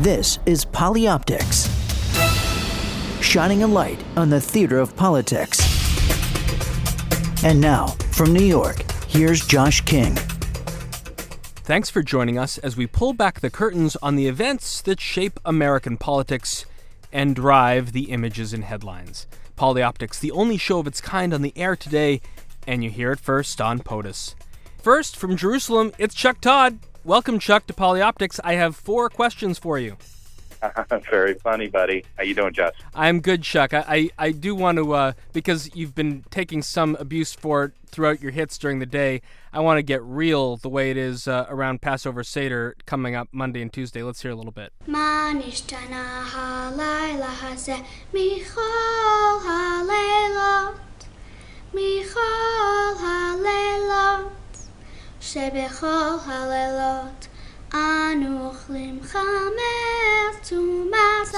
This is Polyoptics, shining a light on the theater of politics. And now, from New York, here's Josh King. Thanks for joining us as we pull back the curtains on the events that shape American politics and drive the images and headlines. Polyoptics, the only show of its kind on the air today, and you hear it first on POTUS. First, from Jerusalem, it's Chuck Todd. Welcome, Chuck, to Polyoptics. I have four questions for you. Very funny, buddy. How you doing, Josh? I'm good, Chuck. I, I, I do want to, uh, because you've been taking some abuse for it throughout your hits during the day, I want to get real the way it is uh, around Passover Seder coming up Monday and Tuesday. Let's hear a little bit. שבכל הלילות אנו אוכלים חמץ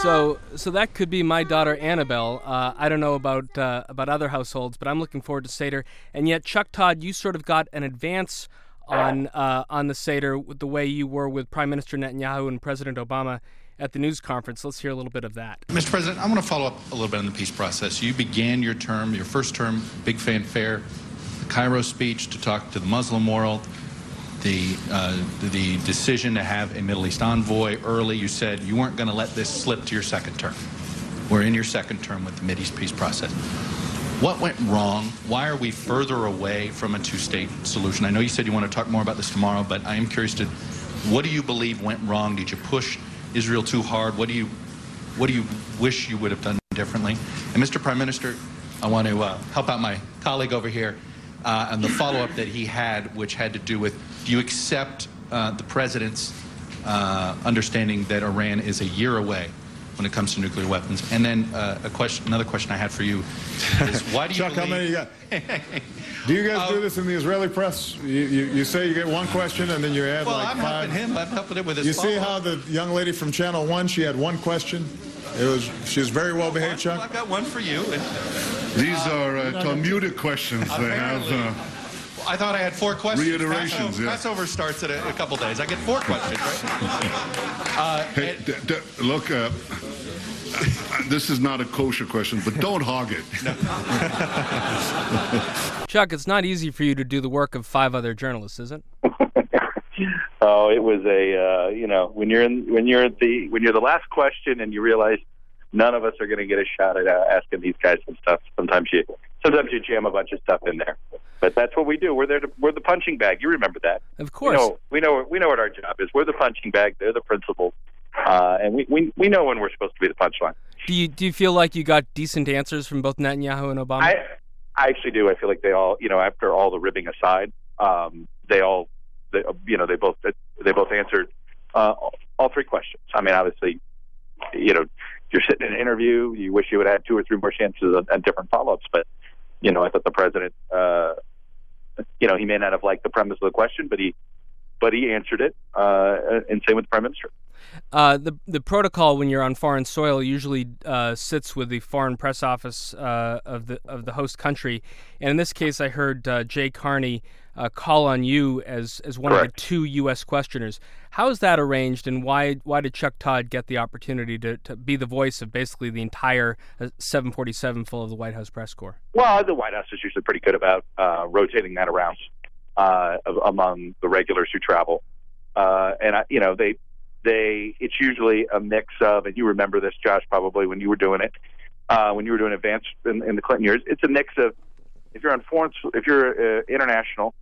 So, so that could be my daughter Annabelle. Uh, I don't know about uh, about other households, but I'm looking forward to Seder. And yet, Chuck Todd, you sort of got an advance on uh, on the Seder with the way you were with Prime Minister Netanyahu and President Obama at the news conference. Let's hear a little bit of that. Mr. President, I want to follow up a little bit on the peace process. You began your term, your first term, big fanfare, the Cairo speech to talk to the Muslim world the, uh, the decision to have a Middle East envoy early. You said you weren't going to let this slip to your second term. We're in your second term with the Mideast peace process. What went wrong? Why are we further away from a two-state solution? I know you said you want to talk more about this tomorrow, but I am curious to, what do you believe went wrong? Did you push Israel too hard? What do you, what do you wish you would have done differently? And Mr. Prime Minister, I want to uh, help out my colleague over here uh, and the follow-up that he had, which had to do with, do you accept uh, the president's uh, understanding that Iran is a year away when it comes to nuclear weapons? And then uh, a question, another question I had for you is, why do you Chuck, believe... how many you got? Do you guys do this in the Israeli press? You, you, you, say you get one question and then you add well, like I'm five. helping him. I'm helping him with his You see how the young lady from Channel One? She had one question. It was she was very well behaved, Chuck. Well, I've got one for you. And These are uh, Talmudic questions. They have. Uh, I thought I had four questions. Reiterations, Passover, yeah. Passover starts in a, a couple days. I get four questions, right? Uh, hey, d- d- look, uh, this is not a kosher question, but don't hog it. Chuck, it's not easy for you to do the work of five other journalists, is it? Oh, it was a uh, you know when you're in when you're the when you're the last question and you realize none of us are going to get a shot at uh, asking these guys some stuff. Sometimes you sometimes you jam a bunch of stuff in there, but that's what we do. We're there. To, we're the punching bag. You remember that? Of We course. know, we know we know what our job is. We're the punching bag. They're the principals, uh, and we, we we know when we're supposed to be the punchline. Do you do you feel like you got decent answers from both Netanyahu and Obama? I I actually do. I feel like they all, you know, after all the ribbing aside, um, they all, they, you know, they both they both answered uh, all three questions. I mean, obviously, you know, you're sitting in an interview, you wish you would have had two or three more chances at, different follow-ups, but you know, I thought the president, uh, you know, he may not have liked the premise of the question, but he but he answered it, uh, and same with the prime minister. Uh, the the protocol when you're on foreign soil usually uh, sits with the foreign press office uh, of the of the host country, and in this case, I heard uh, Jay Carney uh, call on you as as one of the two U.S. questioners. How is that arranged, and why why did Chuck Todd get the opportunity to, to be the voice of basically the entire uh, 747 full of the White House press corps? Well, the White House is usually pretty good about uh, rotating that around uh, among the regulars who travel, uh, and I, you know they they it's usually a mix of, and you remember this, Josh, probably when you were doing it, uh, when you were doing advance in, in the Clinton years. It's a mix of if you're on foreign, if you're uh, international,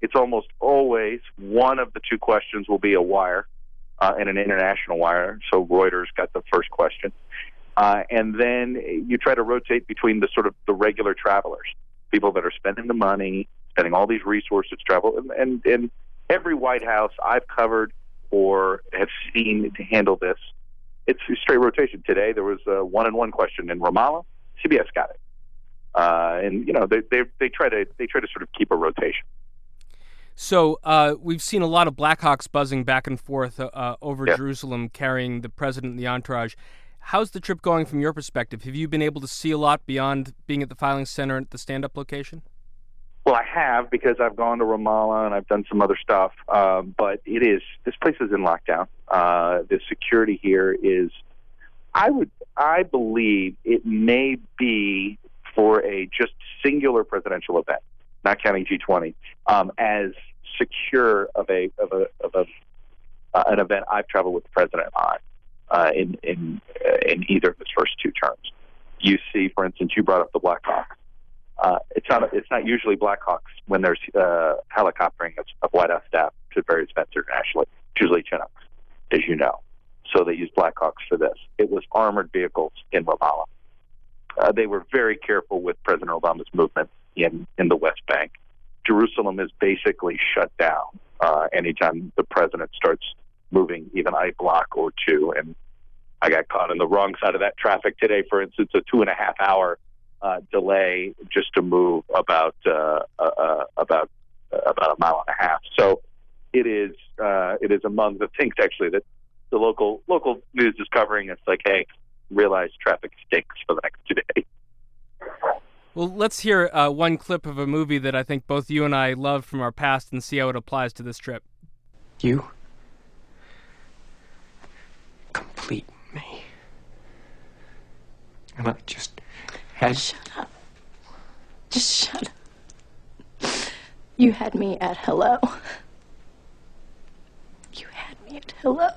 it's almost always one of the two questions will be a wire uh, and an international wire. So Reuters got the first question. Uh, and then you try to rotate between the sort of the regular travelers, people that are spending the money, spending all these resources to travel, and, and, and every White House I've covered or have seen to handle this, it's a straight rotation. Today there was a one-on-one question in Ramallah. CBS got it, uh, and you know they, they they try to they try to sort of keep a rotation. So uh, we've seen a lot of Blackhawks buzzing back and forth uh, uh, over Yeah. Jerusalem, carrying the president and the entourage. How's the trip going from your perspective? Have you been able to see a lot beyond being at the filing center at the stand-up location? Well, I have because I've gone to Ramallah and I've done some other stuff. Um, but it is this place is in lockdown. Uh, the security here is, I would, I believe it may be for a just singular presidential event, not counting G20, um, as secure of a of a of a uh, an event I've traveled with the president on uh, in in uh, in either of his first two terms. You see, for instance, you brought up the Blackhawks. Uh, it's not it's not usually Blackhawks when there's uh, helicoptering of, of White House staff to various events internationally. It's usually Chinooks, as you know. So they use Blackhawks for this. It was armored vehicles in Ramallah. Uh, they were very careful with President Obama's movement in in the West Bank. Jerusalem is basically shut down uh, anytime the president starts moving even a block or two. And I got caught on the wrong side of that traffic today. For instance, a two and a half hour uh, delay just to move about uh, uh, uh about uh, about a mile and a half. So it is uh, it is among the things actually that the local local news is covering. It's like, hey, realize traffic stinks for the next two days. Well, let's hear uh, one clip of a movie that I think both you and I love from our past and see how it applies to this trip. You complete me. And I just had. Shut up. Just shut up. You had me at hello. You had me at hello.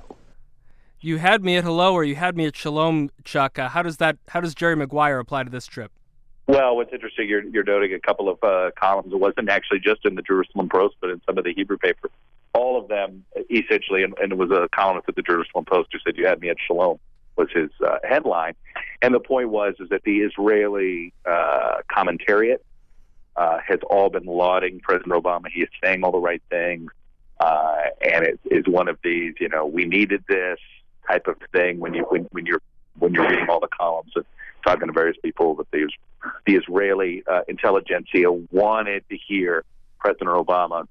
You had me at hello, or you had me at shalom, Chuck. Uh, how does that? How does Jerry Maguire apply to this trip? Well, what's interesting, you're, you're noting a couple of uh, columns. It wasn't actually just in the Jerusalem Post, but in some of the Hebrew papers. All of them, essentially, and, and it was a columnist at the Jerusalem Post who said, "You had me at Shalom," was his uh, headline, and the point was is that the Israeli uh, commentariat uh, has all been lauding President Obama. He is saying all the right things, uh, and it is one of these, you know, we needed this type of thing when you when, when you're when you're reading all the columns and talking to various people that the the Israeli uh, intelligentsia wanted to hear President Obama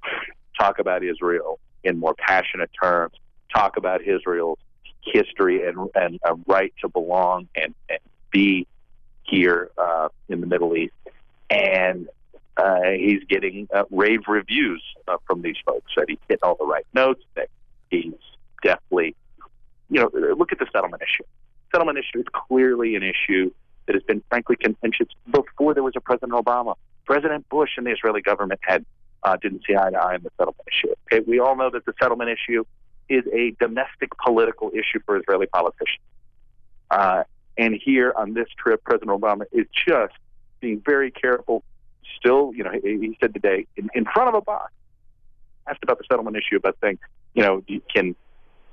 talk about Israel in more passionate terms, talk about Israel's history and and a right to belong and, and be here uh, in the Middle East, and uh, he's getting uh, rave reviews uh, from these folks that he's hitting all the right notes, that he's definitely, you know, look at the settlement issue. Settlement issue is clearly an issue that has been frankly contentious before there was a President Obama. President Bush and the Israeli government had uh, didn't see eye to eye on the settlement issue. Okay, we all know that the settlement issue is a domestic political issue for Israeli politicians. Uh, and here on this trip, President Obama is just being very careful. Still, you know, he, he said today in, in front of a box, asked about the settlement issue, about saying, you know, can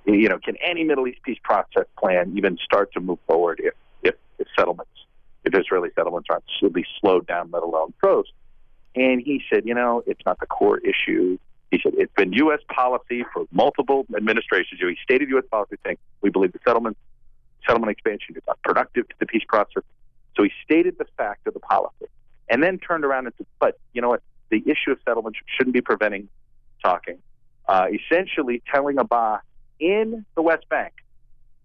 you know, can any Middle East peace process plan even start to move forward if if, if settlements if Israeli settlements aren't at slowed down, let alone froze. And he said, you know, it's not the core issue. He said it's been U.S. policy for multiple administrations. He stated U.S. policy saying we believe the settlement settlement expansion is not productive to the peace process. So he stated the fact of the policy, and then turned around and said, "But you know what? The issue of settlement shouldn't be preventing talking." Uh, essentially, telling Abbas in the West Bank,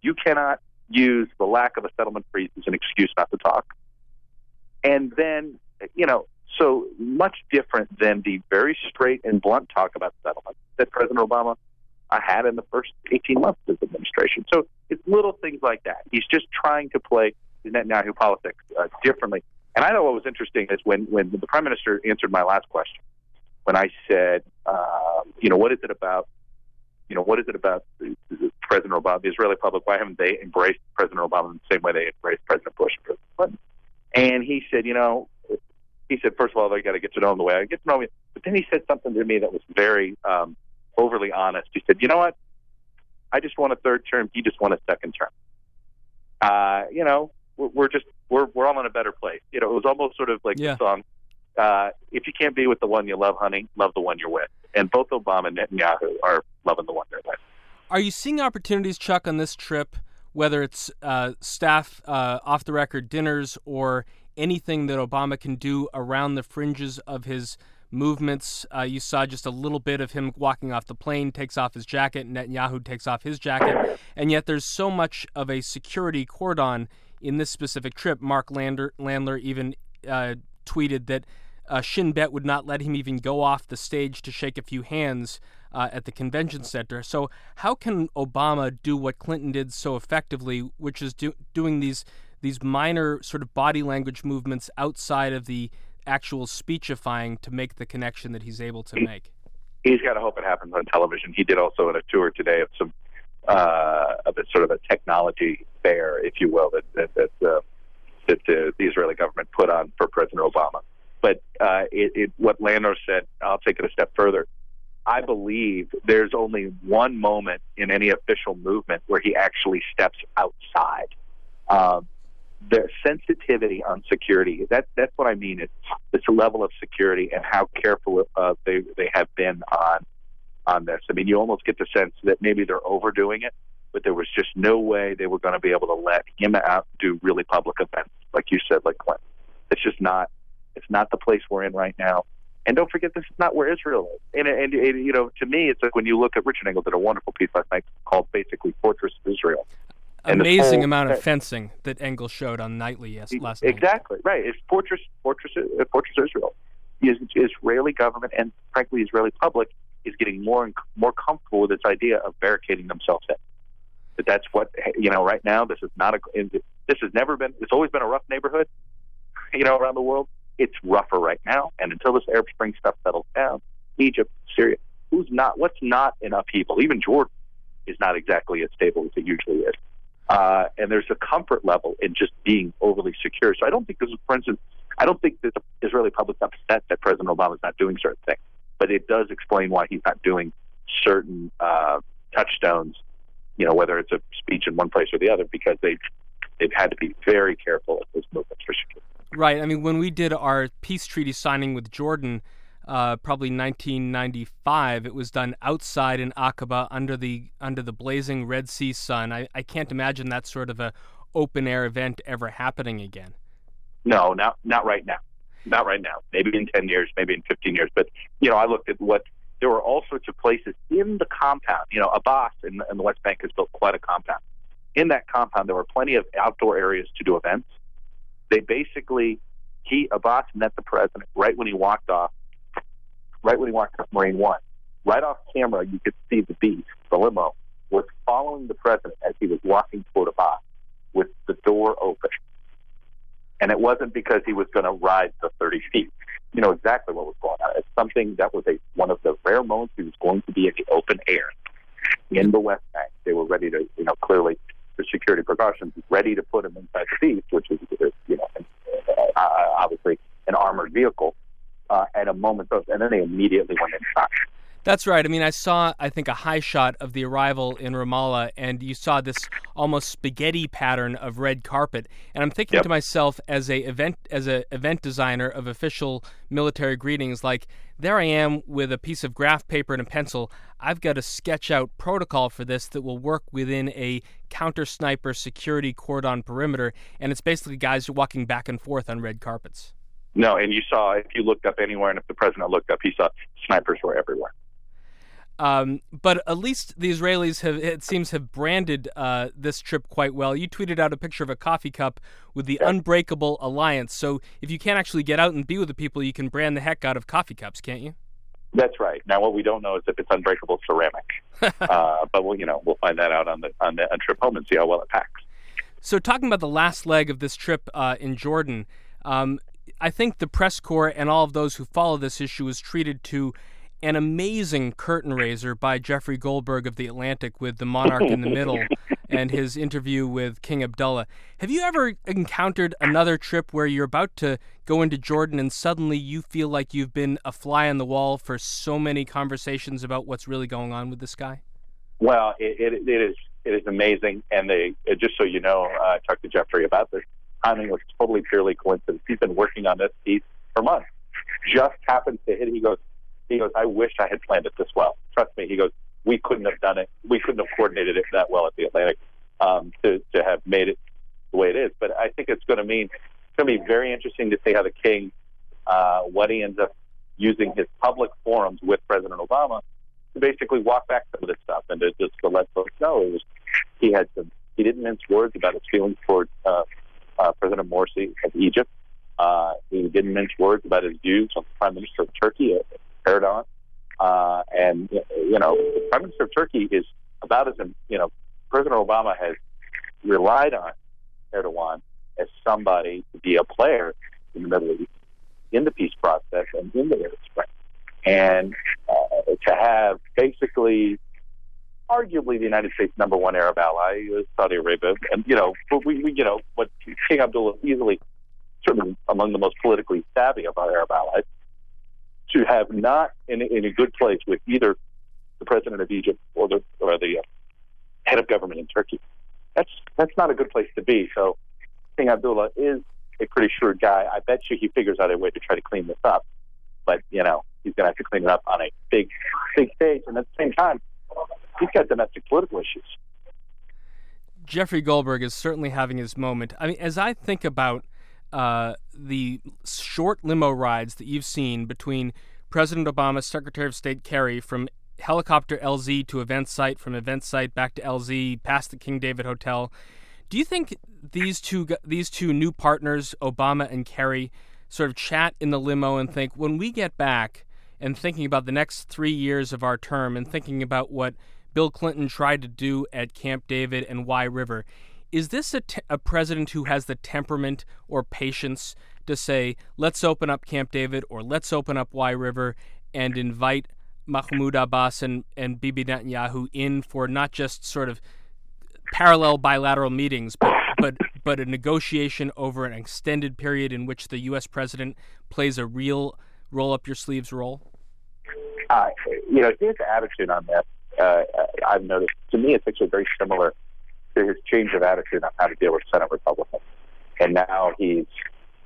you cannot use the lack of a settlement freeze as an excuse not to talk. And then, you know, so much different than the very straight and blunt talk about settlement that President Obama uh, had in the first 18 months of his administration. So it's little things like that. He's just trying to play Netanyahu politics uh, differently. And I know what was interesting is when, when the prime minister answered my last question, when I said, uh, you know, what is it about you know, what is it about President Obama, the Israeli public? Why haven't they embraced President Obama in the same way they embraced President Bush and President Clinton? And he said, you know, he said, first of all, they got to get to know him the way I get to know me. But then he said something to me that was very um, overly honest. He said, you know what? I just want a third term. He just want a second term. Uh, you know, we're, we're just we're we're all in a better place. You know, it was almost sort of like yeah. the song. Uh, if you can't be with the one you love, honey, love the one you're with and both Obama and Netanyahu are loving the one they're with. Are you seeing opportunities, Chuck, on this trip, whether it's uh, staff uh, off the record dinners or anything that Obama can do around the fringes of his movements? Uh, you saw just a little bit of him walking off the plane, takes off his jacket, Netanyahu takes off his jacket, and yet there's so much of a security cordon in this specific trip. Mark Lander, Landler even uh, tweeted that uh, Shin Bet would not let him even go off the stage to shake a few hands uh, at the convention center. So, how can Obama do what Clinton did so effectively, which is do, doing these these minor sort of body language movements outside of the actual speechifying to make the connection that he's able to make? He's got to hope it happens on television. He did also on a tour today of some uh, of a sort of a technology fair, if you will, that that that, uh, that uh, the Israeli government put on for President Obama. But uh, it, it, what Landler said, I'll take it a step further. I believe there's only one moment in any official movement where he actually steps outside. Um, the sensitivity on security that that's what I mean. It's it's a level of security and how careful uh, they they have been on on this. I mean, you almost get the sense that maybe they're overdoing it, but there was just no way they were going to be able to let him out do really public events, like you said, like Clinton. It's just not. It's not the place we're in right now. And don't forget, this is not where Israel is. And, and, and you know, to me, it's like when you look at Richard Engel did a wonderful piece last night called basically "Fortress of Israel." Amazing amount of fencing that Engel showed on Nightly yes, last night. Exactly right. It's Fortress, Fortress, uh, Fortress Israel. The Israeli government and frankly Israeli public is getting more and more comfortable with this idea of barricading themselves in. But that's what you know. Right now, this is not a. This has never been. It's always been a rough neighborhood, you know, around the world. It's rougher right now, and until this Arab Spring stuff settles down, Egypt, Syria, who's not? What's not in upheaval? Even Jordan is not exactly as stable as it usually is. Uh, and there's a comfort level in just being overly secure. So I don't think this is, for instance, I don't think that the Israeli public's upset that President Obama is not doing certain things but it does explain why he's not doing certain uh, touchstones. You know, whether it's a speech in one place or the other, because they they've had to be very careful of those movements for security. Right. I mean, when we did our peace treaty signing with Jordan, uh, probably 1995, it was done outside in Aqaba under the under the blazing Red Sea sun. I, I can't imagine that sort of a open air event ever happening again. No, not not right now. Not right now. Maybe in 10 years, maybe in 15 years. But, you know, I looked at what there were all sorts of places in the compound. You know, Abbas in, in the West Bank has built quite a compound. In that compound, there were plenty of outdoor areas to do events. They basically, he, Abbas met the president right when he walked off, right when he walked off Marine One. Right off camera, you could see the beast, the limo, was following the president as he was walking toward Abbas with the door open and it wasn't because he was going to ride the 30 feet. You know exactly what was going on. It's something that was a one of the rare moments he was going to be in the open air in the West Bank. They were ready to, you know, clearly for security precautions, ready to put him inside the beast, which is, you know, uh, obviously an armored vehicle. Uh, at a moment of, and then they immediately went inside. That's right. I mean, I saw, I think, a high shot of the arrival in Ramallah, and you saw this almost spaghetti pattern of red carpet. And I'm thinking Yep. to myself, as a event as a event designer of official military greetings, like there I am with a piece of graph paper and a pencil. I've got to sketch out protocol for this that will work within a counter sniper security cordon perimeter, and it's basically guys walking back and forth on red carpets. No, and you saw if you looked up anywhere, and if the president looked up, he saw snipers were everywhere. Um, but at least the Israelis have, it seems, have branded uh, this trip quite well. You tweeted out a picture of a coffee cup with the Unbreakable Alliance. So if you can't actually get out and be with the people, you can brand the heck out of coffee cups, can't you? That's right. Now, what we don't know is if it's unbreakable ceramic, uh, but we'll you know we'll find that out on the on the on trip home and see how well it packs. So talking about the last leg of this trip uh, in Jordan, um, I think the press corps and all of those who follow this issue was treated to an amazing curtain raiser by Jeffrey Goldberg of The Atlantic with the monarch in the middle and his interview with King Abdullah. Have you ever encountered another trip where you're about to go into Jordan and suddenly you feel like you've been a fly on the wall for so many conversations about what's really going on with this guy? Well, it, it, it is it is amazing, and they uh, just so you know, uh, I talked to Jeffrey about this. Timing was totally purely coincidence. He's been working on this piece for months. Just happened to hit. He goes, he goes. I wish I had planned it this well. Trust me. He goes. We couldn't have done it. We couldn't have coordinated it that well at the Atlantic um, to to have made it the way it is. But I think it's going to mean it's going to be very interesting to see how the king, uh, what he ends up using his public forums with President Obama to basically walk back some of this stuff and to just to let folks know it was he had some he didn't mince words about his feelings toward uh, uh, President Morsi of Egypt. Uh, he didn't mince words about his views on the Prime Minister of Turkey, Erdogan. Uh, and, you know, the Prime Minister of Turkey is about as, you know, President Obama has relied on Erdogan as somebody to be a player in the Middle East, in the peace process, and in the Arab Spring. And uh, to have basically, arguably, the United States' number one Arab ally, is Saudi Arabia, and you know, we, we you know, what King Abdullah easily, certainly among the most politically savvy of our Arab allies, to have not in, in a good place with either the president of Egypt or the or the uh, head of government in Turkey. That's that's not a good place to be. So King Abdullah is a pretty shrewd guy. I bet you he figures out a way to try to clean this up. But you know he's going to have to clean it up on a big big stage, and at the same time, he's got domestic political issues. Jeffrey Goldberg is certainly having his moment. I mean, as I think about uh, the short limo rides that you've seen between President Obama's Secretary of State Kerry from helicopter LZ to event site, from event site back to LZ, past the King David Hotel. Do you think these two these two new partners, Obama and Kerry, sort of chat in the limo and think when we get back and thinking about the next three years of our term and thinking about what Bill Clinton tried to do at Camp David and Wye River, is this a, president who has the temperament or patience to say, let's open up Camp David or let's open up Wye River and invite Mahmoud Abbas and, and Bibi Netanyahu in for not just sort of parallel bilateral meetings, but, but, but a negotiation over an extended period in which the U.S. president plays a real roll up your sleeves role? Uh, you know, his attitude on that, uh, I've noticed, to me, it's actually very similar to his change of attitude on how to deal with Senate Republicans. And now he's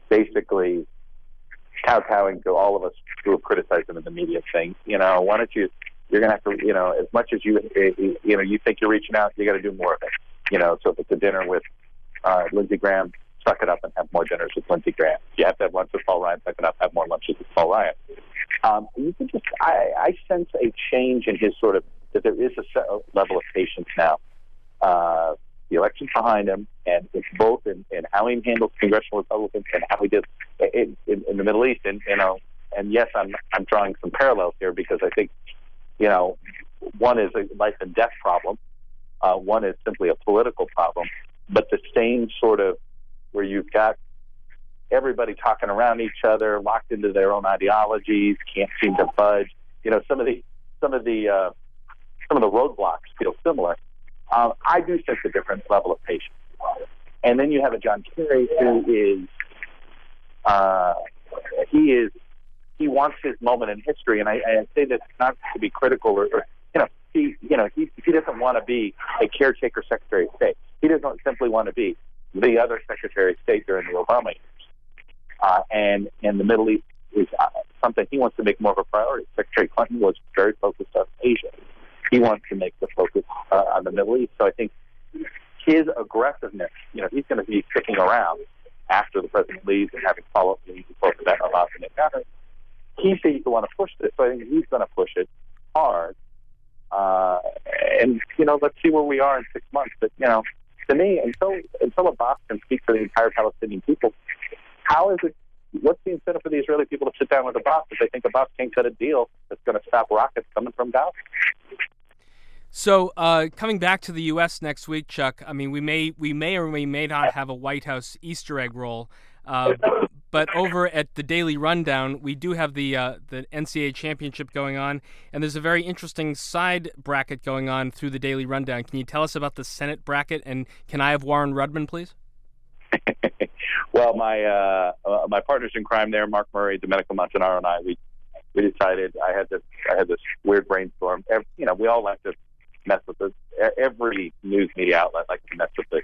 basically kowtowing to all of us who have criticized him in the media, saying, you know, why don't you? You're gonna have to, you know, as much as you, you know, you think you're reaching out, you got to do more of it. You know, so if it's a dinner with uh, Lindsey Graham, suck it up and have more dinners with Lindsey Graham. You have to have lunch with Paul Ryan, suck it up, have more lunches with Paul Ryan. Um, you can just, I, I sense a change in his sort of that there is a level of patience now. Uh, the election's behind him, and it's both in, in how he handles congressional Republicans and how he did in, in, in the Middle East. And you know, and yes, I'm I'm drawing some parallels here because I think, you know, one is a life and death problem, uh, one is simply a political problem, but the same sort of where you've got everybody talking around each other, locked into their own ideologies, can't seem to budge. You know, some of the some of the uh, some of the roadblocks feel similar. Um, I do sense a different level of patience. And then you have a John Kerry who is, uh, he is, he wants his moment in history. And I, I say this not to be critical or, or you know, he, you know, he, he doesn't want to be a caretaker Secretary of State. He doesn't simply want to be the other Secretary of State during the Obama years. Uh, and and the Middle East is uh, something he wants to make more of a priority. Secretary Clinton was very focused on Asia he wants to make the focus uh, on the Middle East. So I think his aggressiveness, you know, he's going to be sticking around after the president leaves and having follow-up meetings both that Abbas and Netanyahu. He seems to want to push this, so I think he's going to push it hard. Uh, and you know, let's see where we are in six months. But you know, to me, until until Abbas can speak for the entire Palestinian people, how is it? What's the incentive for the Israeli people to sit down with Abbas if they think Abbas can't cut a deal that's going to stop rockets coming from Gaza? So, uh, coming back to the U.S. next week, Chuck. I mean, we may we may or we may not have a White House Easter egg roll, uh, but over at the Daily Rundown, we do have the uh, the NCAA championship going on, and there's a very interesting side bracket going on through the Daily Rundown. Can you tell us about the Senate bracket, and can I have Warren Rudman, please? well, my uh, uh, my partners in crime there, Mark Murray, Domenico Montanaro, and I, we we decided I had this I had this weird brainstorm. You know, we all like to mess with this. Every news media outlet likes to mess with the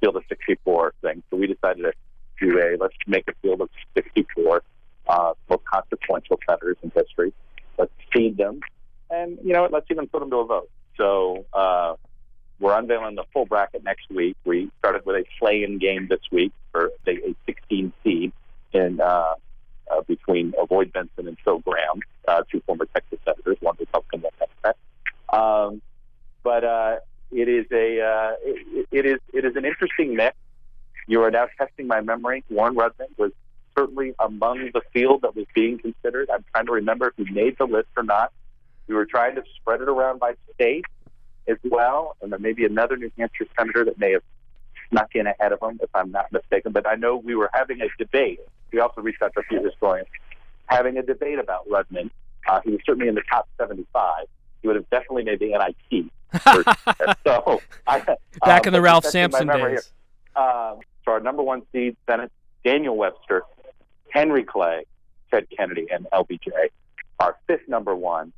field of 64 thing. So we decided to do a let's make a field of 64 uh, most consequential senators in history. Let's seed them, and you know? Let's even put them to a vote. So uh, we're unveiling the full bracket next week. We started with a play-in game this week for a 16 seed in uh, uh, between Lloyd Bentsen and Phil Gramm, uh, two former Texas senators, one Republican, one Democrat. Um, but uh, it is a uh, it, it is it is an interesting mix. You are now testing my memory. Warren Rudman was certainly among the field that was being considered. I'm trying to remember if we made the list or not. We were trying to spread it around by state as well, and there may be another New Hampshire senator that may have snuck in ahead of him, if I'm not mistaken. But I know we were having a debate. We also reached out to a few historians, having a debate about Rudman. Uh, he was certainly in the top 75. He would have definitely made the NIT. So, I, back uh, in the Ralph that's in my Sampson days. Uh, so our number one seed Senate, Daniel Webster, Henry Clay, Ted Kennedy, and LBJ. Our fifth number one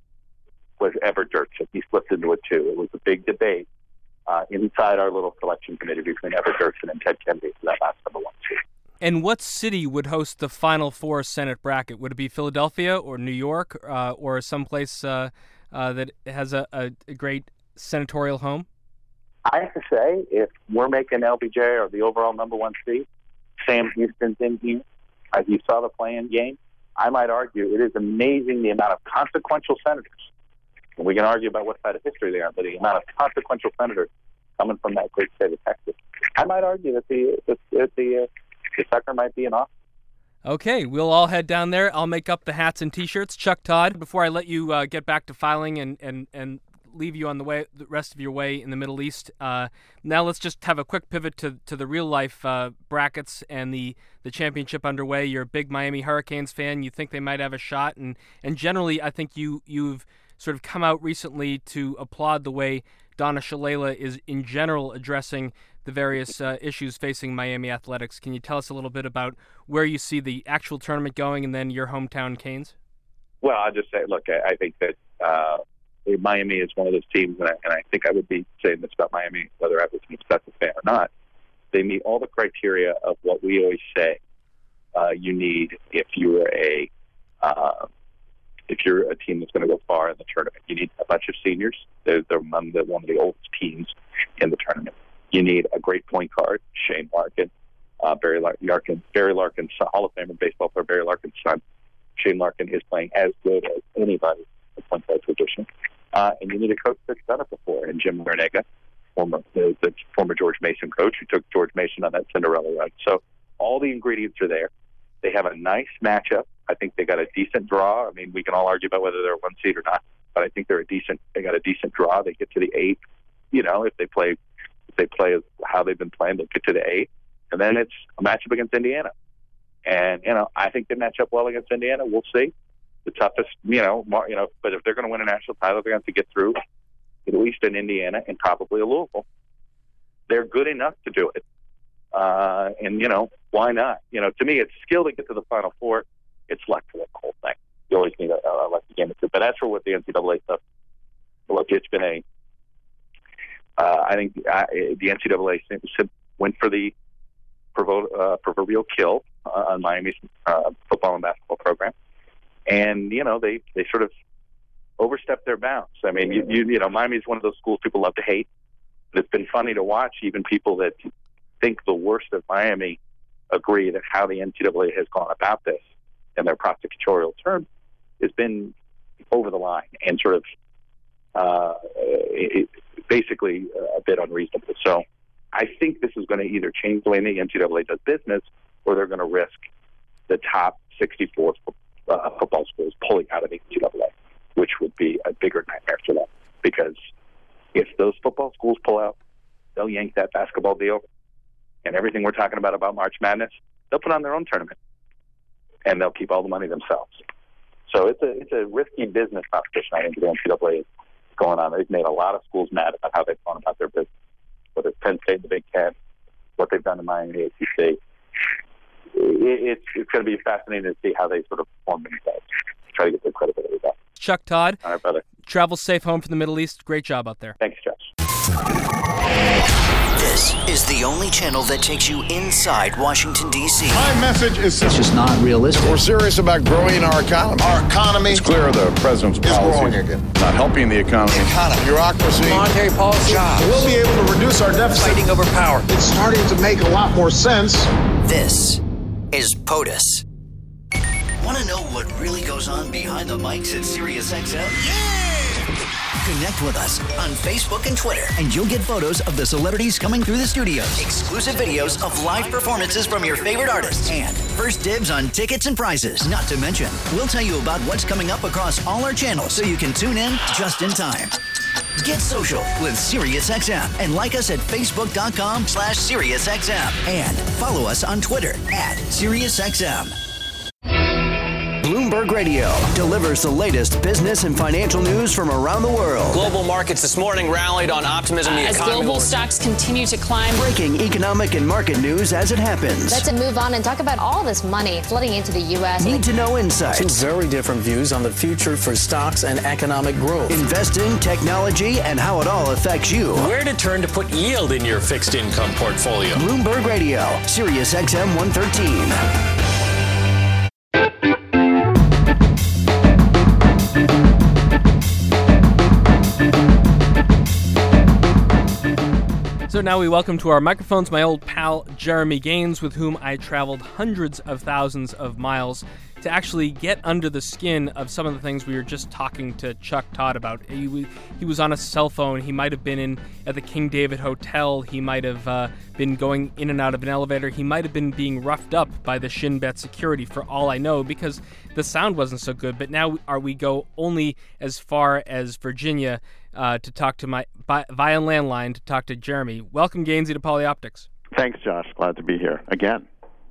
was Everett Dirksen. He slipped into a two. It was a big debate uh, inside our little selection committee between Everett Dirksen and Ted Kennedy for that last number one seed. And what city would host the final four Senate bracket? Would it be Philadelphia or New York uh, or someplace uh, uh, that has a, a great senatorial home? I have to say, if we're making LBJ or the overall number one seat, Sam Houston's in here. As you saw the playing game, I might argue it is amazing the amount of consequential senators. And we can argue about what side of history they are, but the amount of consequential senators coming from that great state of Texas. I might argue that the that, that the uh, the sucker might be an office. Okay, we'll all head down there. I'll make up the hats and T-shirts. Chuck Todd, before I let you uh, get back to filing and, and, and leave you on the way the rest of your way in the Middle East. Uh, now let's just have a quick pivot to, to the real life uh, brackets and the, the championship underway. You're a big Miami Hurricanes fan. You think they might have a shot, and and generally, I think you you've sort of come out recently to applaud the way Donna Shalala is in general addressing the various uh, issues facing Miami athletics. Can you tell us a little bit about where you see the actual tournament going, and then your hometown Canes? Well, I'll just say, look, I, I think that uh, Miami is one of those teams, and I, and I think I would be saying this about Miami, whether I was an obsessive fan or not. They meet all the criteria of what we always say uh, you need if you're a uh, if you're a team that's going to go far in the tournament. You need a bunch of seniors. They're, they're among the, one of the oldest teams in the tournament. You need a great point guard, Shane Larkin, uh, Barry Larkin, Barry Larkin's son, Hall of Famer baseball player Barry Larkin's son. Shane Larkin is playing as good as anybody in point guard position. Uh, and you need a coach that's done it before, and Jim Larrañaga, former the, the former George Mason coach who took George Mason on that Cinderella run. So all the ingredients are there. They have a nice matchup. I think they got a decent draw. I mean, we can all argue about whether they're one seed or not, but I think they're a decent. They got a decent draw. They get to the eight. You know, if they play, if they play how they've been playing, they'll get to the eight, and then it's a matchup against Indiana. And you know, I think they match up well against Indiana. We'll see. The toughest, you know, mar- you know, but if they're going to win a national title, they're going to have to get through at least in Indiana and probably a Louisville. They're good enough to do it. Uh, and you know, why not? You know, to me, it's skill to get to the Final Four. It's luck for the whole thing. You always need a, a lucky game or two. But as for what the NCAA stuff, look, it's been a. Uh, I think uh, the NCAA went for the provo- uh, proverbial kill uh, on Miami's uh, football and basketball program, and you know they they sort of overstepped their bounds. I mean, you you, you know, Miami's one of those schools people love to hate. But it's been funny to watch even people that think the worst of Miami agree that how the NCAA has gone about this in their prosecutorial terms has been over the line and sort of uh, it, basically a bit unreasonable. So I think this is going to either change the way the NCAA does business or they're going to risk the top 64 uh, football schools pulling out of the NCAA, which would be a bigger nightmare for them because if those football schools pull out, they'll yank that basketball deal and everything we're talking about about March Madness, they'll put on their own tournament, and they'll keep all the money themselves. So it's a it's a risky business competition. I think the NCAA is going on. They've made a lot of schools mad about how they've gone about their business, whether it's Penn State, the Big Ten, what they've done in Miami, ACC. It, it's it's going to be fascinating to see how they sort of perform themselves, try to get their credibility back. Chuck Todd, all right, brother. Travel safe home from the Middle East. Great job out there. Thanks, Josh. This is the only channel that takes you inside Washington, D.C. My message is It's just not realistic. We're serious about growing our economy. Our economy It's clear the president's is growing policy again. not helping the economy. Economy. Bureaucracy. Monetary policy. Jobs. We'll be able to reduce our deficit. Fighting over power. It's starting to make a lot more sense. This is POTUS. Want to know what really goes on behind the mics at SiriusXM? Yeah! Connect with us on Facebook and Twitter, and you'll get photos of the celebrities coming through the studios, exclusive videos of live performances from your favorite artists, and first dibs on tickets and prizes. Not to mention, we'll tell you about what's coming up across all our channels so you can tune in just in time. Get social with SiriusXM and like us at facebook.com slash SiriusXM and follow us on Twitter at SiriusXM. Bloomberg Radio delivers the latest business and financial news from around the world. Global markets this morning rallied on optimism. The as economy global will- stocks continue to climb. Breaking economic and market news as it happens. Let's move on and talk about all this money flooding into the U.S. Need to know Two insights. very different views on the future for stocks and economic growth. Investing, technology, and how it all affects you. Where to turn to put yield in your fixed income portfolio? Bloomberg Radio, Sirius XM 113. So now we welcome to our microphones my old pal Jeremy Gaines, with whom I traveled hundreds of thousands of miles to actually get under the skin of some of the things we were just talking to Chuck Todd about. He, was on a cell phone. He might have been in at the King David Hotel. He might have uh, been going in and out of an elevator. He might have been being roughed up by the Shin Bet security, for all I know, because the sound wasn't so good. But now are we go only as far as Virginia uh, to talk to my by, via landline to talk to Jeremy. Welcome, Gainsey, to Polyoptics. Thanks, Josh. Glad to be here again.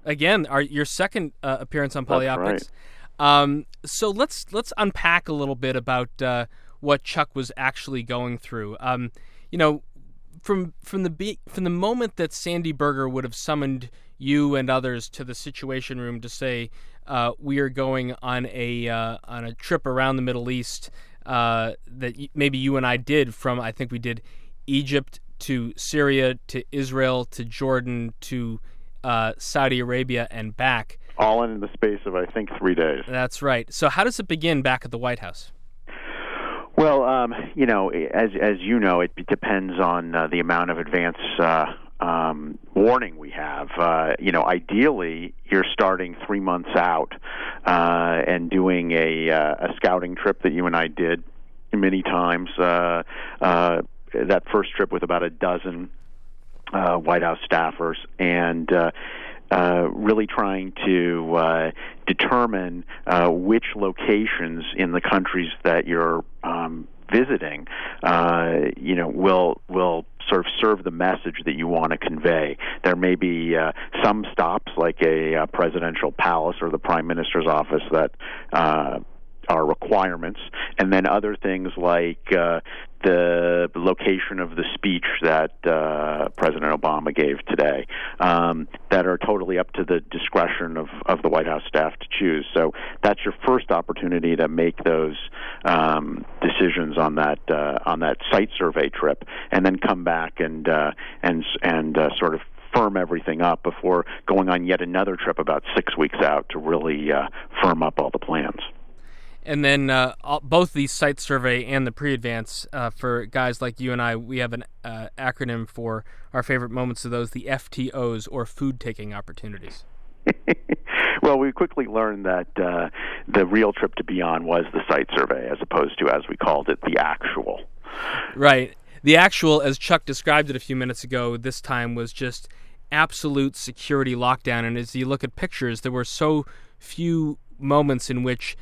Again, our your second uh, appearance on That's Polyoptics. Um, so let's let's unpack a little bit about uh, what Chuck was actually going through. Um, you know, from from the be- from the moment that Sandy Berger would have summoned you and others to the Situation Room to say uh, we are going on a uh, on a trip around the Middle East uh, that maybe you and I did from I think we did Egypt to Syria to Israel to Jordan to uh, Saudi Arabia and back. All in the space of, I think, three days. That's right. So how does it begin back at the White House? Well, um, you know, as as you know, it depends on uh, the amount of advance uh, um, warning we have. Uh, you know, ideally, you're starting three months out uh, and doing a uh, a scouting trip that you and I did many times. Uh, uh, that first trip with about a dozen uh, White House staffers and. Uh, uh, really trying to uh, determine uh, which locations in the countries that you're um, visiting, uh, you know, will will sort of serve the message that you want to convey. There may be uh, some stops, like a uh, presidential palace or the prime minister's office, that uh, are requirements, and then other things like uh, the location of the speech that uh, President Obama gave today, um, that are totally up to the discretion of, of the White House staff to choose. So that's your first opportunity to make those um, decisions on that uh, on that site survey trip, and then come back and uh, and and uh, sort of firm everything up before going on yet another trip about six weeks out to really uh, firm up all the plans. And then uh, all, both the site survey and the pre-advance uh, for guys like you and I, we have an uh, acronym for our favorite moments of those, the FTOs or food taking opportunities. well, we quickly learned that uh, the real trip to be on was the site survey, as opposed to, as we called it, the actual. Right. The actual, as Chuck described it a few minutes ago, this time was just absolute security lockdown. And as you look at pictures, there were so few moments in which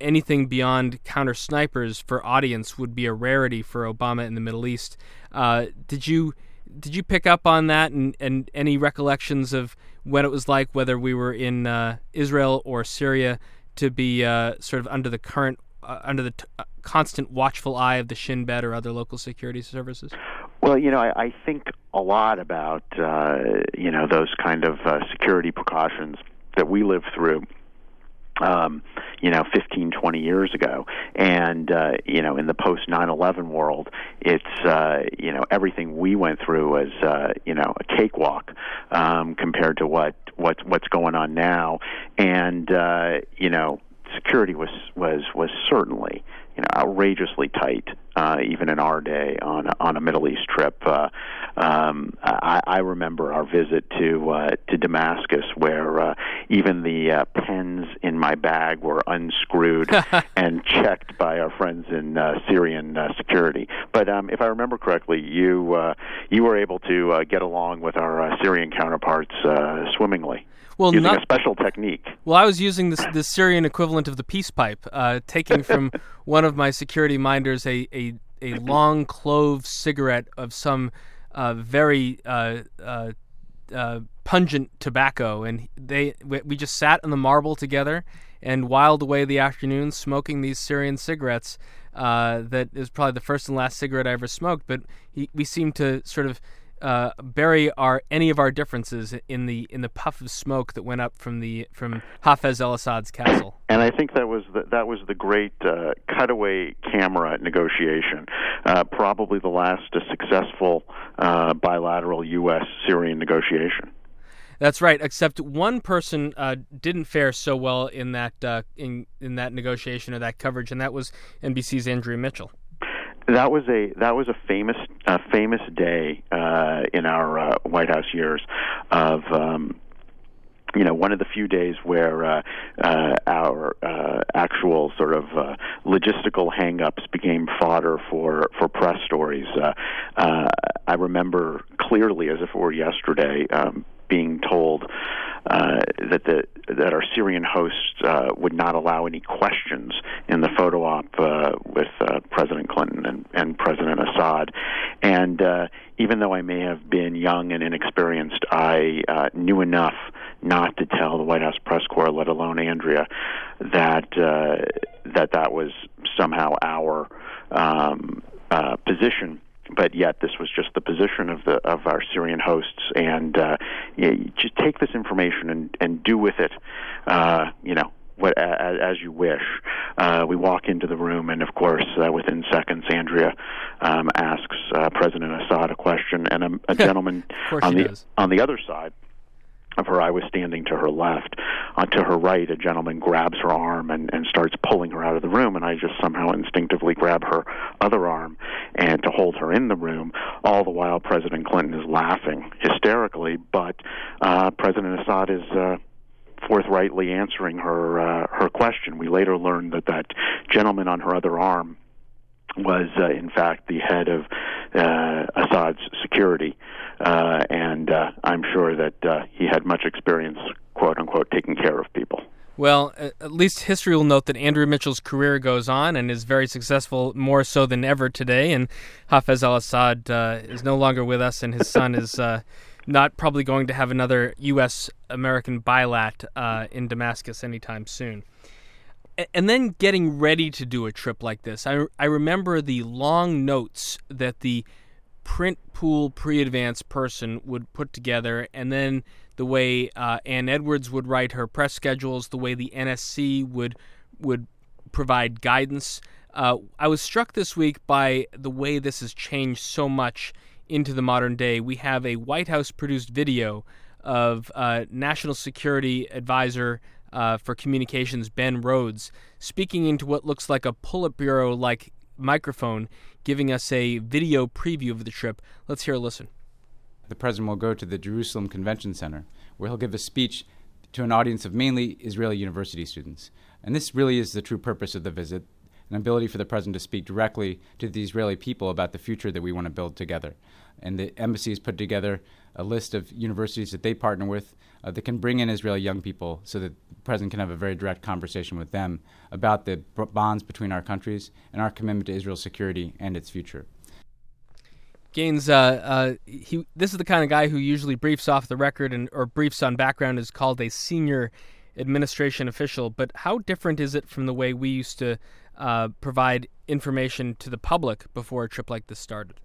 anything beyond counter snipers for audience would be a rarity for Obama in the Middle East. Uh, did you did you pick up on that and, and any recollections of what it was like, whether we were in uh, Israel or Syria, to be uh, sort of under the current uh, under the t- uh, constant watchful eye of the Shin Bet or other local security services? Well, you know, I, I think a lot about uh, you know those kind of security precautions that we live through um, you know, 15, 20 years ago. And, uh, you know, in the post 9 11 world, it's, uh, you know, everything we went through was, uh, you know, a cakewalk um, compared to what, what, what's going on now. And, uh, you know, security was, was, was certainly, you know, outrageously tight uh, even in our day, on on a Middle East trip. Uh, um, I, I remember our visit to uh, to Damascus, where uh, even the uh, pens in my bag were unscrewed and checked by our friends in uh, Syrian uh, security. But um, if I remember correctly, you uh, you were able to uh, get along with our uh, Syrian counterparts uh, swimmingly. Well, using not- a special technique. Well, I was using this the Syrian equivalent of the peace pipe, uh, taking from one of my security minders a, a, a long clove cigarette of some uh, very uh, uh, uh, pungent tobacco, and they we, we just sat on the marble together and whiled away the afternoon smoking these Syrian cigarettes. Uh, that is probably the first and last cigarette I ever smoked, but he, we seemed to sort of uh, bury our any of our differences in the in the puff of smoke that went up from the from Hafez El Assad's castle. And I think that was the, that was the great uh, cutaway camera negotiation, uh, probably the last successful uh, bilateral U.S. Syrian negotiation. That's right. Except one person uh, didn't fare so well in that uh, in in that negotiation or that coverage, and that was NBC's Andrea Mitchell. That was a that was a famous uh, famous day uh, in our uh, White House years of. Um, you know, one of the few days where uh, uh, our uh, actual sort of uh, logistical hangups became fodder for for press stories. Uh, uh, I remember clearly, as if it were yesterday, um, being told uh, that the that our Syrian hosts uh, would not allow any questions in the photo op uh, with uh, President Clinton and, and President Assad. And uh, even though I may have been young and inexperienced, I uh, knew enough not to tell the White House press corps, let alone Andrea, that that that was somehow our um, position but yet this was just the position of the of our Syrian hosts, and uh, just take this information and and do with it, uh, you know. What, as, as you wish. Uh, we walk into the room, and of course, uh, within seconds, Andrea um, asks uh, President Assad a question, and a, a gentleman on the does. on the other side of her, I was standing to her left. Uh, to her right, a gentleman grabs her arm and, and starts pulling her out of the room, and I just somehow instinctively grab her other arm and to hold her in the room. All the while, President Clinton is laughing hysterically, but uh, President Assad is. Uh, forthrightly answering her uh, her question. We later learned that that gentleman on her other arm was uh, in fact the head of uh, Assad's security, uh, and uh, I'm sure that uh, he had much experience, quote unquote, taking care of people. Well, at least history will note that Andrea Mitchell's career goes on and is very successful, more so than ever today. And Hafez al Assad uh, is no longer with us, and his son is uh, not probably going to have another U.S. American bilat uh, in Damascus anytime soon. And then getting ready to do a trip like this, I, I remember the long notes that the print pool pre-advance person would put together, and then the way uh, Ann Edwards would write her press schedules, the way the NSC would would provide guidance. Uh, I was struck this week by the way this has changed so much into the modern day. We have a White House produced video of uh, National Security Advisor uh, for Communications Ben Rhodes speaking into what looks like a Politburo like microphone, giving us a video preview of the trip. Let's hear a listen. the president will go to the Jerusalem Convention Center, where he'll give a speech to an audience of mainly Israeli university students. And this really is the true purpose of the visit an ability for the president to speak directly to the Israeli people about the future that we want to build together. And the embassy has put together a list of universities that they partner with uh, that can bring in Israeli young people so that the president can have a very direct conversation with them about the b- bonds between our countries and our commitment to Israel's security and its future. Gaines, uh, uh, he this is the kind of guy who usually briefs off the record and or briefs on background is called a senior administration official. But how different is it from the way we used to uh, provide information to the public before a trip like this started?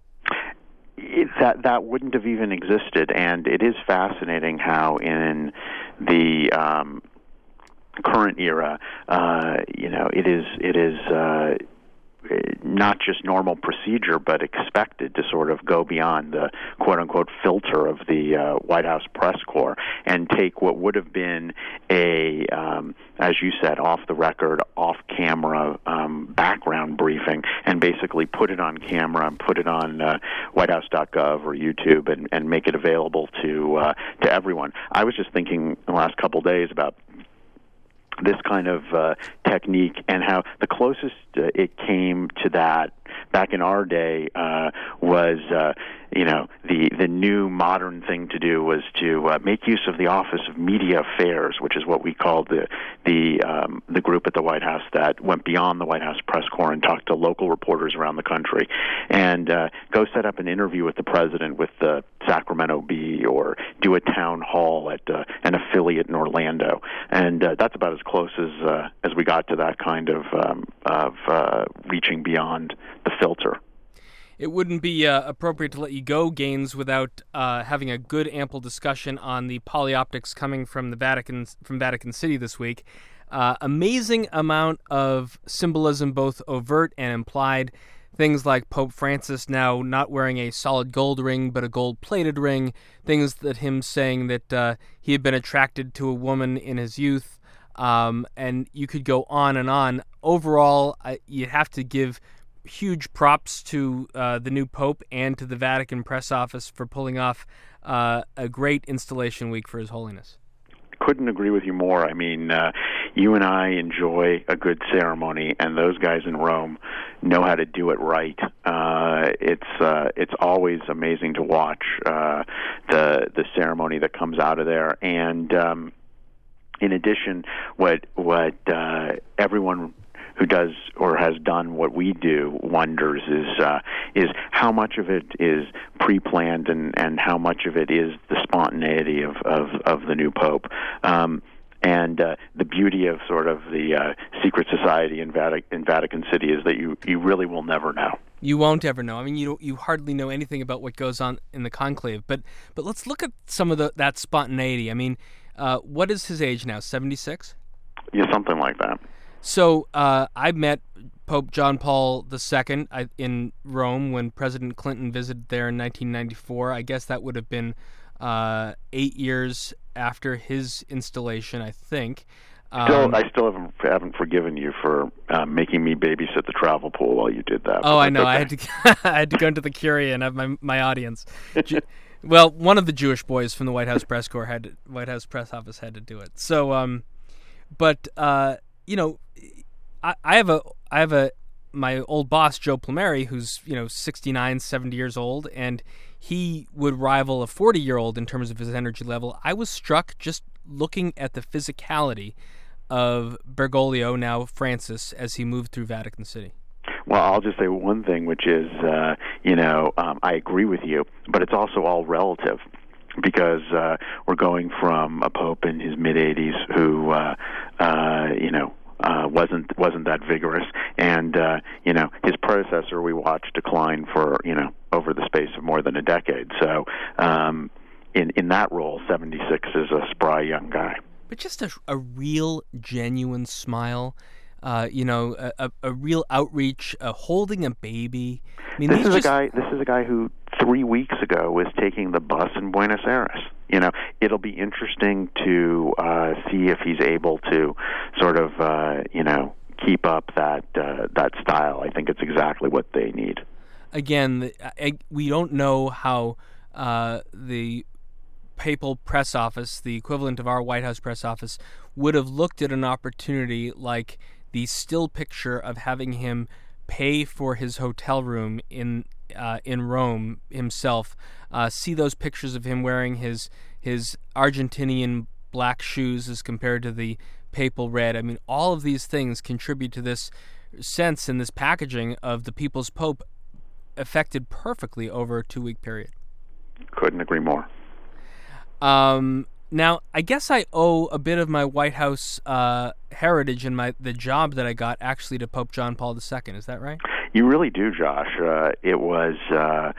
it, that that wouldn't have even existed. And it is fascinating how in the um, current era, uh, you know, it is it is. Uh, not just normal procedure, but expected to sort of go beyond the quote unquote filter of the uh, White House press corps and take what would have been a, um, as you said, off the record, off camera um, background briefing and basically put it on camera and put it on uh, WhiteHouse.gov or YouTube and, and make it available to uh, to everyone. I was just thinking the last couple days about this kind of uh, technique and how the closest uh, it came to that back in our day uh, was uh, you know the the new modern thing to do was to uh, make use of the Office of Media Affairs, which is what we called the the um, the group at the White House that went beyond the White House press corps and talked to local reporters around the country, and uh, go set up an interview with the president with the Sacramento Bee or do a town hall at uh, an affiliate in Orlando, and uh, that's about as close as uh, as we got to that kind of um, of uh, reaching beyond the filter it wouldn't be uh, appropriate to let you go, Gaines, without uh, having a good, ample discussion on the polyoptics coming from the Vatican from Vatican City this week. Uh, amazing amount of symbolism, both overt and implied. Things like Pope Francis now not wearing a solid gold ring but a gold plated ring. Things that him saying that uh, he had been attracted to a woman in his youth. Um, and you could go on and on. Overall, you have to give huge props to uh, the new Pope and to the Vatican press office for pulling off uh, a great installation week for His Holiness. Couldn't agree with you more. I mean, uh, you and I enjoy a good ceremony, and those guys in Rome know how to do it right. Uh, it's uh, it's always amazing to watch uh, the the ceremony that comes out of there, and um, in addition, what what uh, everyone who does or has done what we do wonders is uh, is how much of it is pre-planned and and how much of it is the spontaneity of of, of the new pope. Um, and uh, the beauty of sort of the uh, secret society in, Vatic- in Vatican City is that you, you really will never know. You won't ever know. I mean, you you hardly know anything about what goes on in the conclave. But but let's look at some of the that spontaneity. I mean, uh, what is his age now? Seventy six. Yeah, something like that. So uh, I met Pope John Paul II in Rome when President Clinton visited there in 1994. I guess that would have been uh, eight years after his installation, I think. Um, still, I still haven't haven't forgiven you for uh, making me babysit the travel pool while you did that. Oh, I know. Okay. I had to I had to go into the Curia and have my my audience. well, one of the Jewish boys from the White House press corps had to, White House press office had to do it. So, um, but uh, you know, I, I have a I have a my old boss Joe Plumeri who's you know 69 70 years old and he would rival a 40 year old in terms of his energy level. I was struck just looking at the physicality of Bergoglio now Francis as he moved through Vatican City. Well, I'll just say one thing, which is, uh, you know, um, I agree with you, but it's also all relative because uh, we're going from a pope in his mid 80s who, uh, uh, you know, uh, wasn't wasn't that vigorous, and uh, you know his predecessor we watched decline for you know over the space of more than a decade. So um, in in that role, 76 is a spry young guy. But just a, a real genuine smile. Uh, you know, a, a, real outreach, uh, holding a baby. I mean, this is just... a guy. This is a guy who three weeks ago was taking the bus in Buenos Aires you know, it'll be interesting to uh, see if he's able to sort of, uh, you know, keep up that uh, that style. I think it's exactly what they need. Again, we don't know how uh, the papal press office, the equivalent of our White House press office, would have looked at an opportunity like the still picture of having him pay for his hotel room in uh, in Rome himself. Uh, see those pictures of him wearing his his Argentinian black shoes as compared to the papal red. I mean, all of these things contribute to this sense and this packaging of the People's Pope affected perfectly over a two week period. Couldn't agree more. Um, now, I guess I owe a bit of my White House uh, heritage and my the job that I got actually to Pope John Paul II. Is that right? You really do, Josh. Uh, it was, uh,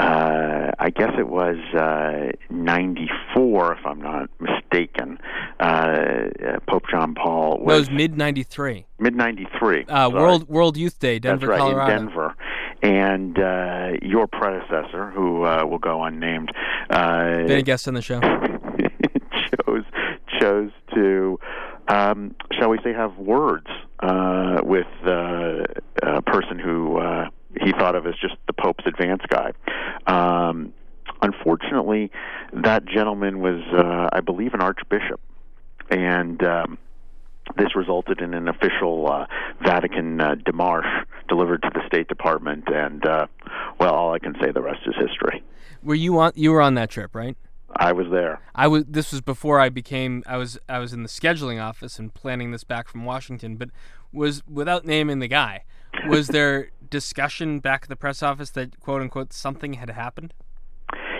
uh, I guess it was uh, 94, if I'm not mistaken. Uh, uh, Pope John Paul No, it was was mid '93. mid 93. Uh, World World Youth Day, Denver, That's right, Colorado. in Denver. And uh, your predecessor, who uh, will go unnamed, uh, Been a guest on the show. chose chose to, um, shall we say, have words uh, with uh, a person who uh, he thought of as just the Pope's advance guy. Um, unfortunately, that gentleman was, uh, I believe, an archbishop, and. Um, this resulted in an official uh, Vatican uh, demarche delivered to the State Department, and uh, well, all I can say, the rest is history. Were you on? You were on that trip, right? I was there. I was. This was before I became. I was. I was in the scheduling office and planning this back from Washington. But was without naming the guy. Was there discussion back at the press office that quote unquote something had happened?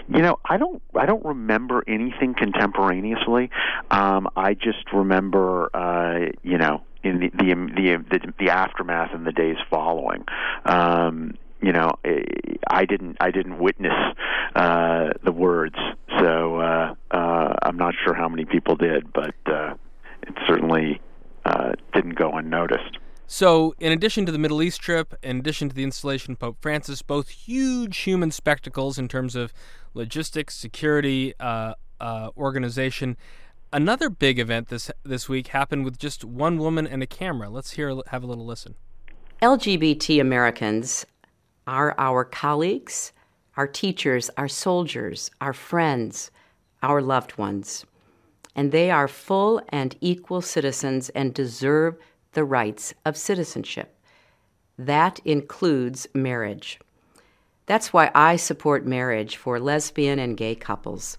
You know, I don't. I don't remember anything contemporaneously. Um, I just remember, uh, you know, in the the, the the the aftermath and the days following. Um, you know, I didn't. I didn't witness uh, the words, so uh, uh, I'm not sure how many people did, but uh, it certainly uh, didn't go unnoticed. So, in addition to the Middle East trip, in addition to the installation of Pope Francis, both huge human spectacles in terms of logistics, security, uh, uh, organization. Another big event this this week happened with just one woman and a camera. Let's hear have a little listen. LGBT Americans are our colleagues, our teachers, our soldiers, our friends, our loved ones. And they are full and equal citizens and deserve the rights of citizenship. That includes marriage. That's why I support marriage for lesbian and gay couples.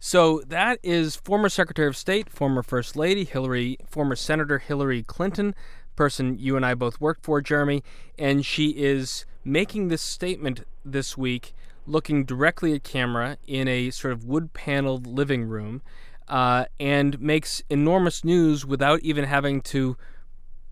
So that is former Secretary of State, former First Lady Hillary, former Senator Hillary Clinton, person you and I both worked for, Jeremy, and she is making this statement this week, looking directly at camera in a sort of wood-paneled living room, uh, and makes enormous news without even having to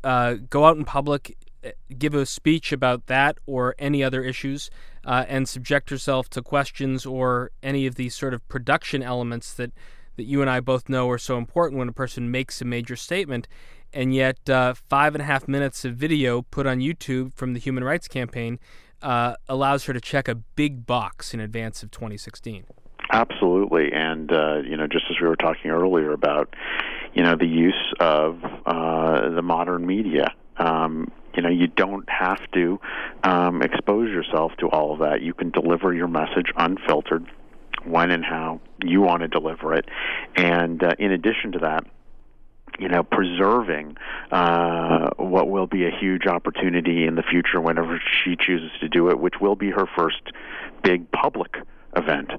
uh, go out in public, uh, give a speech about that or any other issues, uh, and subject herself to questions or any of these sort of production elements that, that you and I both know are so important when a person makes a major statement. And yet, uh, five and a half minutes of video put on YouTube from the Human Rights Campaign uh, allows her to check a big box in advance of 2016. Absolutely, and uh, you know, just as we were talking earlier about, you know, the use of uh, the modern media. Um, you know, you don't have to um, expose yourself to all of that. You can deliver your message unfiltered, when and how you want to deliver it, and uh, in addition to that, you know, preserving uh, what will be a huge opportunity in the future whenever she chooses to do it, which will be her first big public event.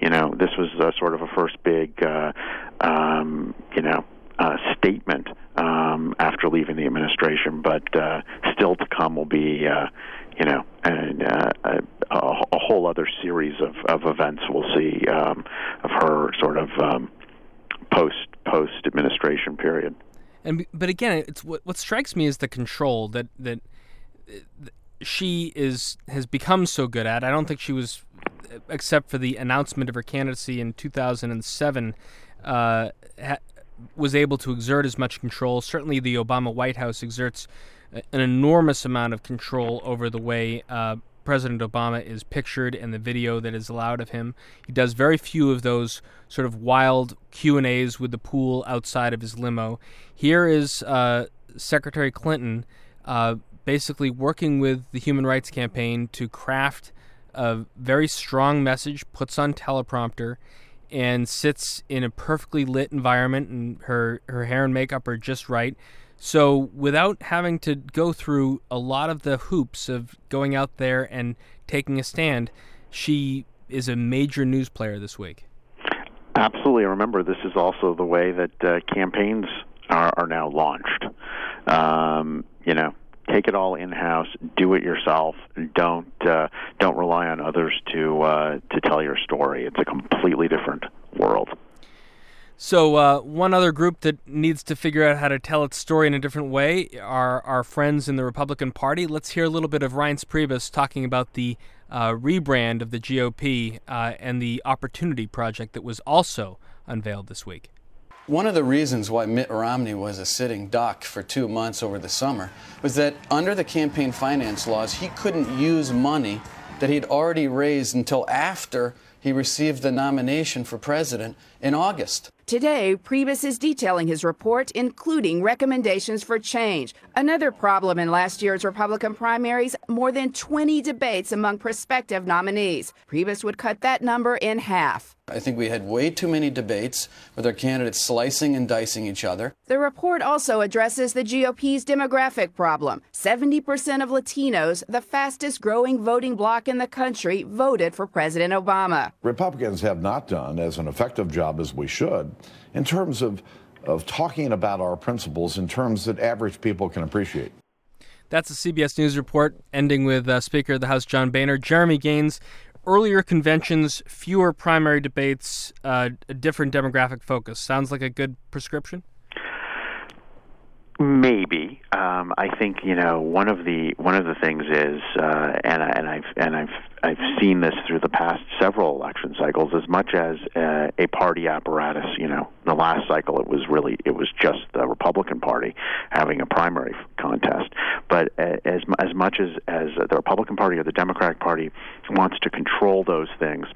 You know, this was uh, sort of a first big, uh, um, you know, uh, statement um, after leaving the administration, but uh, still to come will be, uh, you know, and, uh, a, a whole other series of, of events we'll see um, of her sort of um, post post administration period. And but again, it's what what strikes me is the control that that she is has become so good at. I don't think she was, except for the announcement of her candidacy in 2007, uh, ha- was able to exert as much control. Certainly, the Obama White House exerts an enormous amount of control over the way uh, President Obama is pictured and the video that is allowed of him. He does very few of those sort of wild Q and A's with the pool outside of his limo. Here is uh, Secretary Clinton uh, basically working with the Human Rights Campaign to craft a very strong message, puts on teleprompter, and sits in a perfectly lit environment, and her her hair and makeup are just right. So without having to go through a lot of the hoops of going out there and taking a stand, she is a major news player this week. Absolutely. Remember, this is also the way that uh, campaigns are, are now launched. Um, you know, take it all in house, do it yourself. Don't uh, don't rely on others to uh, to tell your story. It's a completely different world. So, uh, one other group that needs to figure out how to tell its story in a different way are our friends in the Republican Party. Let's hear a little bit of Reince Priebus talking about the uh, rebrand of the GOP uh, and the Opportunity Project that was also unveiled this week. One of the reasons why Mitt Romney was a sitting duck for two months over the summer was that under the campaign finance laws, he couldn't use money that he'd already raised until after he received the nomination for president in August. Today, Priebus is detailing his report, including recommendations for change. Another problem in last year's Republican primaries more than 20 debates among prospective nominees. Priebus would cut that number in half. I think we had way too many debates with our candidates slicing and dicing each other. The report also addresses the GOP's demographic problem. 70% of Latinos, the fastest growing voting bloc in the country, voted for President Obama. Republicans have not done as an effective job as we should in terms of, of talking about our principles in terms that average people can appreciate. That's the CBS News report, ending with uh, Speaker of the House John Boehner. Jeremy Gaines, earlier conventions, fewer primary debates, uh, a different demographic focus. Sounds like a good prescription? Maybe um, I think you know one of the one of the things is, uh, and I, and I've and I've I've seen this through the past several election cycles. As much as uh, a party apparatus, you know, the last cycle it was really it was just the Republican Party having a primary contest. But uh, as as much as as the Republican Party or the Democratic Party wants to control those things.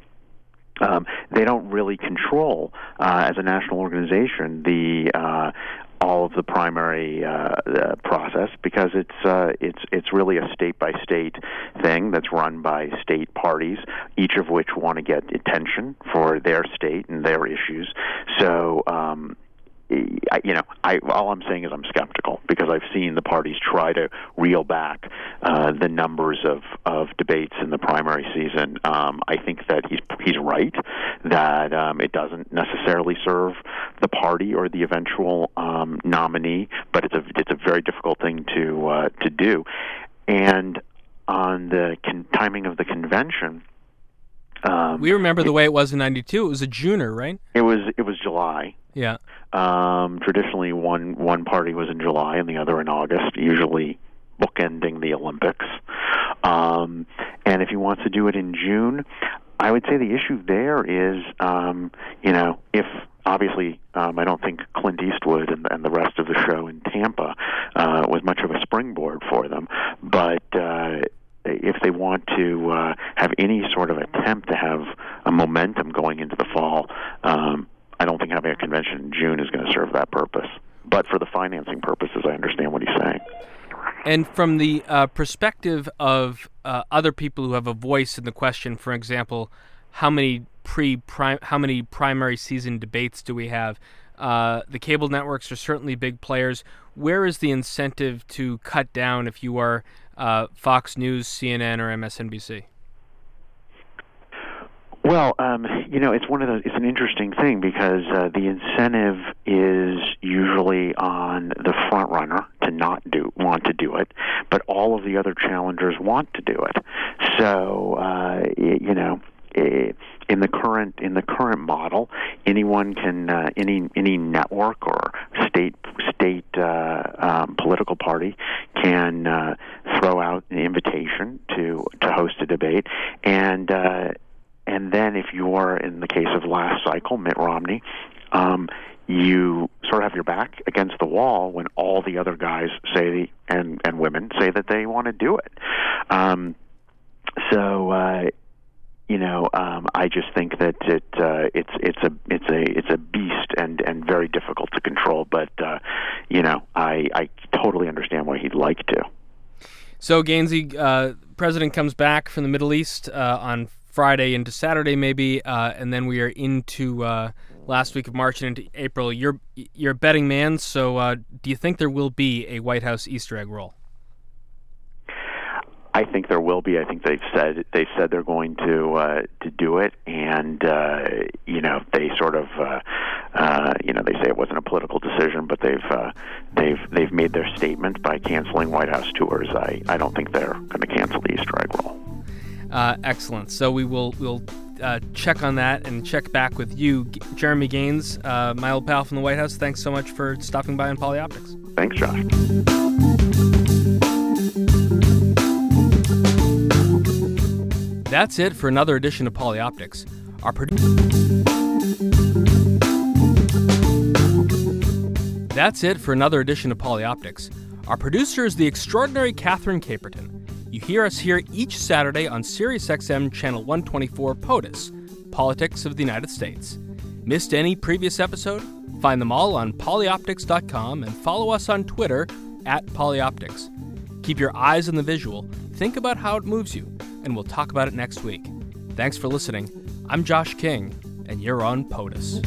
Um, they don't really control, uh, as a national organization, the uh, all of the primary uh, uh, process because it's uh, it's it's really a state by state thing that's run by state parties, each of which want to get attention for their state and their issues. So. Um, you know, I, all I'm saying is I'm skeptical because I've seen the parties try to reel back uh, the numbers of, of debates in the primary season. Um, I think that he's he's right that um, it doesn't necessarily serve the party or the eventual um, nominee, but it's a it's a very difficult thing to uh, to do. And on the con- timing of the convention. Um, we remember the way it was in '92. It was a Juner, right? It was. It was July. Yeah. Um, traditionally, one one party was in July and the other in August, usually bookending the Olympics. Um, and if he wants to do it in June, I would say the issue there is, um, you know, if obviously um, I don't think Clint Eastwood and, and the rest of the show in Tampa uh, was much of a springboard for them, but. Uh, if they want to uh, have any sort of attempt to have a momentum going into the fall, um, I don't think having a convention in June is going to serve that purpose. But for the financing purposes, I understand what he's saying. And from the uh, perspective of uh, other people who have a voice in the question, for example, how many pre how many primary season debates do we have? Uh, the cable networks are certainly big players. Where is the incentive to cut down if you are uh, Fox News, CNN, or MSNBC? Well, um, you know, it's one of those. It's an interesting thing because uh, the incentive is usually on the front runner to not do want to do it, but all of the other challengers want to do it. So, uh, you know, in the current in the current model, anyone can uh, any any network or state state uh, um, political party can uh, throw out an invitation to to host a debate and. And then if you're in the case of last cycle, Mitt Romney, um, you sort of have your back against the wall when all the other guys say and and women say that they want to do it. Um, so uh, you know, um, I just think that it uh, it's it's a it's a it's a beast and and very difficult to control. But uh, you know, I I totally understand why he'd like to. So Gainsey, uh, president comes back from the Middle East uh, on Friday into Saturday, maybe, uh, and then we are into uh, last week of March and into April. You're you're a betting man, so uh, do you think there will be a White House Easter egg roll? I think there will be. I think they've said they've said they're going to uh, to do it, and uh, you know they sort of uh, uh, you know they say it wasn't a political decision, but they've uh, they've they've made their statement by canceling White House tours. I I don't think they're going to cancel the Easter egg roll. Uh, excellent. So we will we'll uh, check on that and check back with you, G- Jeremy Gaines, uh, my old pal from the White House. Thanks so much for stopping by on Polyoptics. Thanks, Josh. That's it for another edition of Polyoptics. Our produ- That's it for another edition of Polyoptics. Our producer is the extraordinary Catherine Caperton. You hear us here each Saturday on SiriusXM Channel 124 POTUS, Politics of the United States. Missed any previous episode? Find them all on polyoptics.com and follow us on Twitter at polyoptics. Keep your eyes on the visual, think about how it moves you, and we'll talk about it next week. Thanks for listening. I'm Josh King, and you're on POTUS.